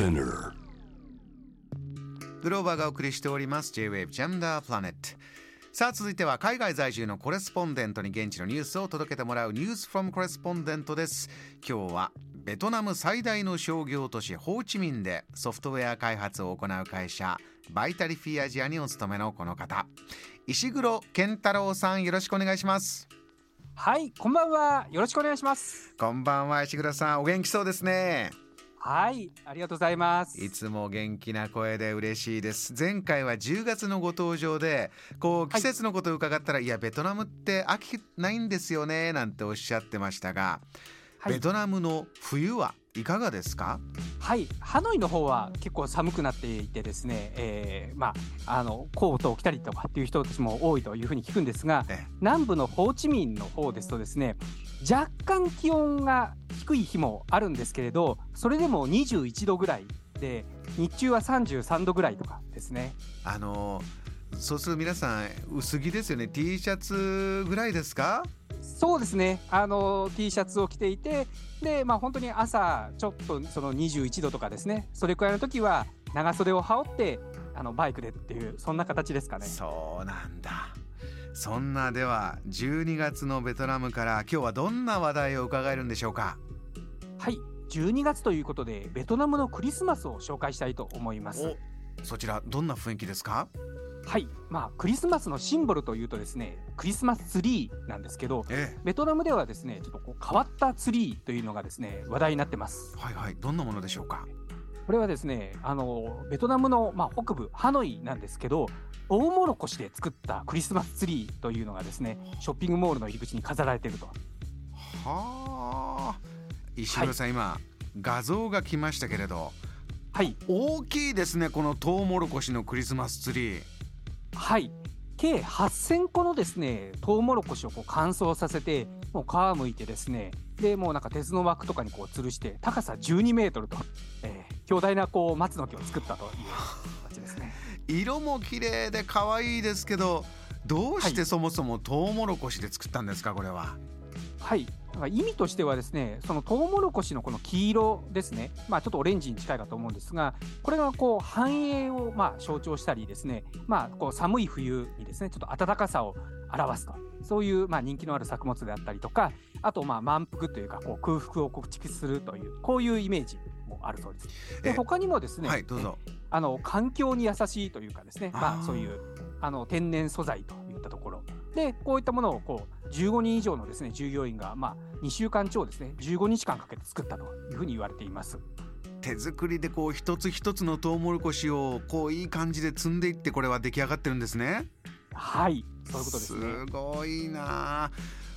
Spinner. グローバーがお送りしております。J-Wave the Planet さあ続いては海外在住のコレスポンデントに現地のニュースを届けてもらうニュースフォームコレスポンデントです。今日はベトナム最大の商業都市ホーチミンでソフトウェア開発を行う会社バイタリフィアジアにお勤めのこの方。石黒健太郎さんよろしくお願いします。はい、こんばんは。よろしくお願いします。こんばんは石黒さん。お元気そうですねはい、ありがとうございます。いつも元気な声で嬉しいです前回は10月のご登場でこう季節のことを伺ったら、い、やベトナムって秋ないんですよねなんておっしゃってましたが、はい。ベトナムの冬はいかがですか？はい、ハノイの方は結構寒くなっていてですね、えーまあ、あのコートを着たりとかっていう人たちも多いというふうに聞くんですが、え南部のホーチミンの方ですとですね、若干気温が低い日もあるんですけれど、それでも21度ぐらいで、日中は33度ぐらいとかですね。あのそうすると皆さん薄着ですよね。T シャツぐらいですか？そうですね、あの T シャツを着ていて、でまあ、本当に朝、ちょっとその21度とかですね、それくらいの時は長袖を羽織って、あのバイクでっていう、そんな形ですかね。そうなんだ。そんなでは12月のベトナムから今日はどんな話題を伺えるんでしょうか？はい、12月ということで、ベトナムのクリスマスを紹介したいと思います。おそちらどんな雰囲気ですか？はい、まあ、クリスマスのシンボルというとですね、クリスマスツリーなんですけど、ええ。ベトナムではですね、ちょっとこう変わったツリーというのがですね、話題になってます。はいはい。どんなものでしょうか？これはですね、あのベトナムの、まあ、北部ハノイなんですけど、トウモロコシで作ったクリスマスツリーというのがですね、ショッピングモールの入り口に飾られていると。はあ。石黒さん、今画像が来ましたけれど。はい、大きいですねこのトウモロコシのクリスマスツリーはい、計8000個のですね、トウモロコシをこう乾燥させて、もう皮むいてですね、でもうなんか鉄の枠とかにこう吊るして、高さ12メートルと、えー巨大なこう松の木を作ったという形ですね。色も綺麗で可愛いですけどどうしてそもそもトウモロコシで作ったんですかこれは？はい、だから意味としてはですね、そのトウモロコシのこの黄色ですね、まあちょっとオレンジに近いかと思うんですが、これがこう繁栄をまあ象徴したりですね、まあこう寒い冬にですね、ちょっと暖かさを表すと、そういうまあ人気のある作物であったりとか、あとまあ満腹というかこう空腹をこう蓄積するというこういうイメージもあるそうです。でえ他にもですね、はいどうぞ。あの環境に優しいというかですね、まあそういうあの天然素材といったところ。でこういったものをこう15人以上のですね従業員がまあ2週間超ですね15日間かけて作ったというふうに言われています。手作りでこう一つ一つのトウモロコシをこういい感じで積んでいってこれは出来上がってるんですねはい、そういうことですね。すごいなあ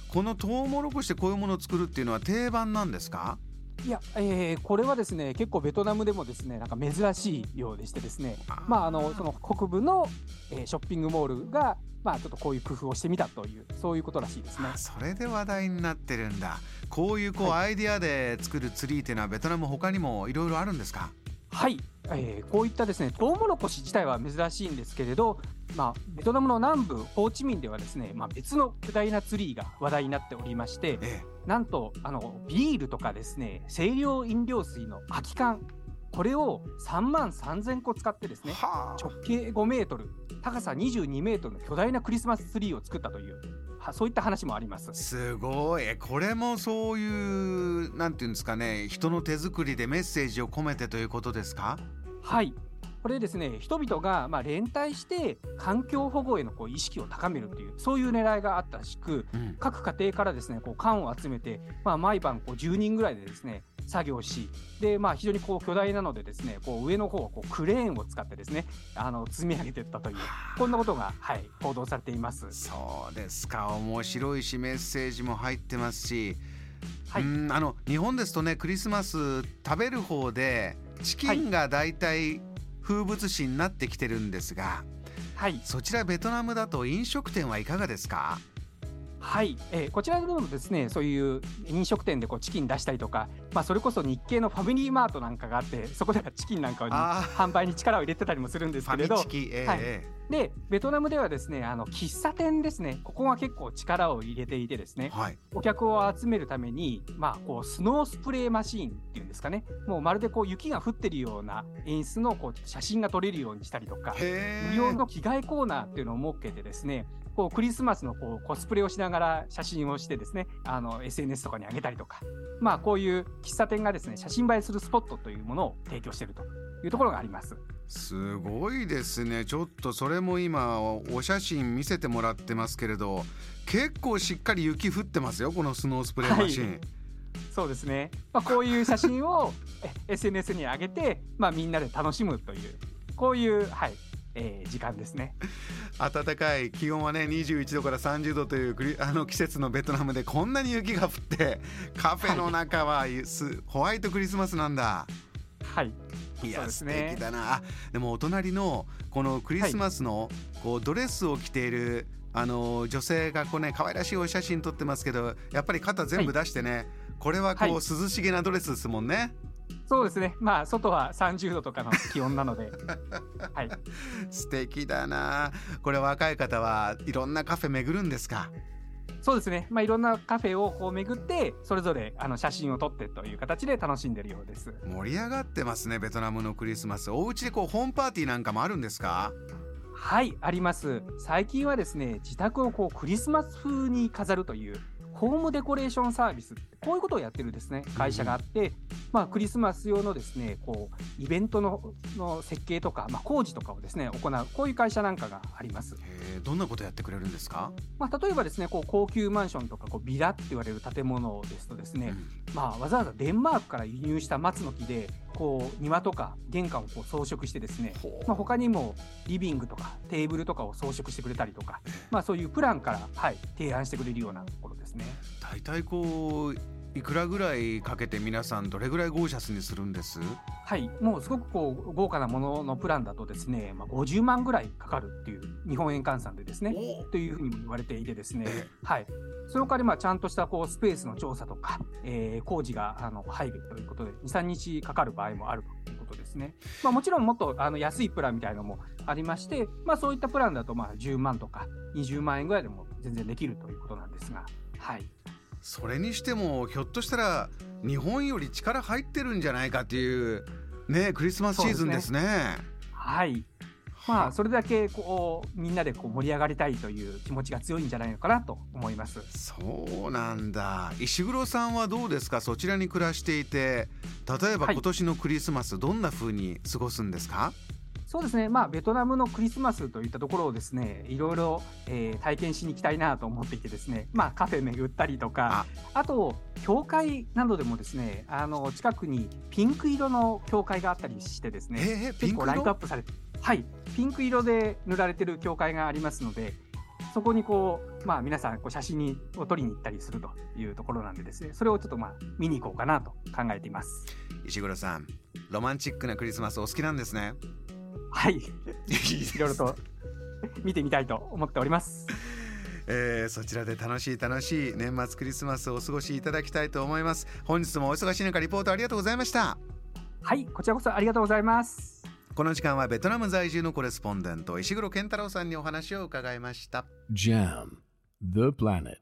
このトウモロコシでこういうものを作るっていうのは定番なんですか？いや、えーこれはですね結構ベトナムでもですねなんか珍しいようでしてですね。まああのその北部の、えーショッピングモールがまあちょっとこういう工夫をしてみたというそういうことらしいですね。あ。それで話題になってるんだ。こういうこう、アイディアで作るツリーっていうのはベトナム他にもいろいろあるんですか？はい、えーこういったですねトウモロコシ自体は珍しいんですけれど、まあ、ベトナムの南部ホーチミンではですね、まあ、別の巨大なツリーが話題になっておりましてえなんとあのビールとかですね清涼飲料水の空き缶これを3万3000個使ってですえねはあ直径5メートル高さ22メートルの巨大なクリスマスツリーを作ったというはそういった話もあります。すごいえこれもそういうなんていうんですかね人の手作りでメッセージを込めてということですか？はい。これですね、人々がまあ連帯して環境保護へのこう意識を高めるという、そういう狙いがあったらしく、うん。各家庭からですね、こう缶を集めて、まあ、毎晩こう10人ぐらいでですね、作業し、で、まあ、非常にこう巨大なのでですね、こう上の方はこうクレーンを使ってですね、あの積み上げていったという、こんなことが、はい、報道されています。そうですか。面白いしメッセージも入ってますし、はい。うんあの日本ですとねクリスマス食べる方でチキンがだいたい風物詩になってきてるんですが、はい。そちらベトナムだと飲食店はいかがですか？はい、えー、こちらでもですねそういう飲食店でこうチキン出したりとか、まあ、それこそ日系のファミリーマートなんかがあってそこではチキンなんかに販売に力を入れてたりもするんですけれど、えー、はい、でベトナムではですねあの喫茶店ですねここが結構力を入れていてですね、はい、お客を集めるために、まあ、こうスノースプレーマシーンっていうんですかね。もうまるでこう雪が降ってるような演出のこう写真が撮れるようにしたりとか無料の着替えコーナーっていうのを設けてですねこうクリスマスのこうコスプレをしながら写真をしてですねあの SNS とかに上げたりとか、まあ、こういう喫茶店がですね写真映えするスポットというものを提供しているというところがあります。すごいですねちょっとそれも今お写真見せてもらってますけれど結構しっかり雪降ってますよこのスノースプレーマシン。はいそうですね、まあ、こういう写真を SNS に上げて、まあ、みんなで楽しむというこういう、はいえー、時間ですね。暖かい気温はね21度から30度というあの季節のベトナムでこんなに雪が降ってカフェの中は、はい、ホワイトクリスマスなんだ。はい。いや、ね、素敵だな。でもお隣のこのクリスマスのこうドレスを着ているあの女性がこうね可愛らしいお写真撮ってますけどやっぱり肩全部出してね、はい、これはこう、涼しげなドレスですもんね。そうですね。まあ外は30度とかの気温なので、はい。素敵だな。これ若い方はいろんなカフェ巡るんですか？そうですね。まあいろんなカフェをこう巡ってそれぞれあの写真を撮ってという形で楽しんでるようです。盛り上がってますね。ベトナムのクリスマス。お家でこうホームパーティーなんかもあるんですか？はいあります最近はですね自宅をこうクリスマス風に飾るというホームデコレーションサービスこういうことをやってるですね会社があって、まあ、クリスマス用のですねこうイベントのの設計とか、まあ、工事とかをですね行うこういう会社なんかがあります。どんなことやってくれるんですか、まあ、例えばですねこう高級マンションとかこうビラって言われる建物ですとですね、うん、まあ、わざわざデンマークから輸入した松の木でこう庭とか玄関をこう装飾してですね、まあ、他にもリビングとかテーブルとかを装飾してくれたりとか、まあ、そういうプランから、はい、提案してくれるようなところですね。大体こういくらぐらいかけて皆さんどれぐらいゴージャスにするんです？はいもうすごくこう豪華なもののプランだとですね、まあ、50万ぐらいかかるっていう日本円換算でですねというふうにも言われていてですね、はい。その代わりまあちゃんとしたこうスペースの調査とか、えー、工事があの入るということで23日かかる場合もあるということですね、まあ、もちろんもっとあの安いプランみたいのもありまして、まあ、そういったプランだとまあ10万とか20万円ぐらいでも全然できるということなんですが。はいそれにしてもひょっとしたら日本より力入ってるんじゃないかっていうねクリスマスシーズンですね。すね。はい。まあそれだけこうみんなでこう盛り上がりたいという気持ちが強いんじゃないのかなと思います。そうなんだ。石黒さんはどうですか？そちらに暮らしていて例えば今年のクリスマスどんな風に過ごすんですか、はいそうですね、まあ、ベトナムのクリスマスといったところをですねいろいろ、えー、体験しに行きたいなと思っていてですね、まあ、カフェ巡ったりとかあ。と教会などでもですねあの近くにピンク色の教会があったりしてですね、えー、結構ライトアップされてはい。ピンク色で塗られてる教会がありますのでそこにこう、まあ、皆さんこう写真にを撮りに行ったりするというところなんでですねそれをちょっとまあ見に行こうかなと考えています。石黒さんロマンチックなクリスマスお好きなんですねはい。いろいろと見てみたいと思っております。えー、そちらで楽しい楽しい年末クリスマスをお過ごしいただきたいと思います。本日もお忙しい中リポートありがとうございました。はいこちらこそありがとうございます。この時間はベトナム在住のコレスポンデント石黒健太郎さんにお話を伺いました。JAM The Planet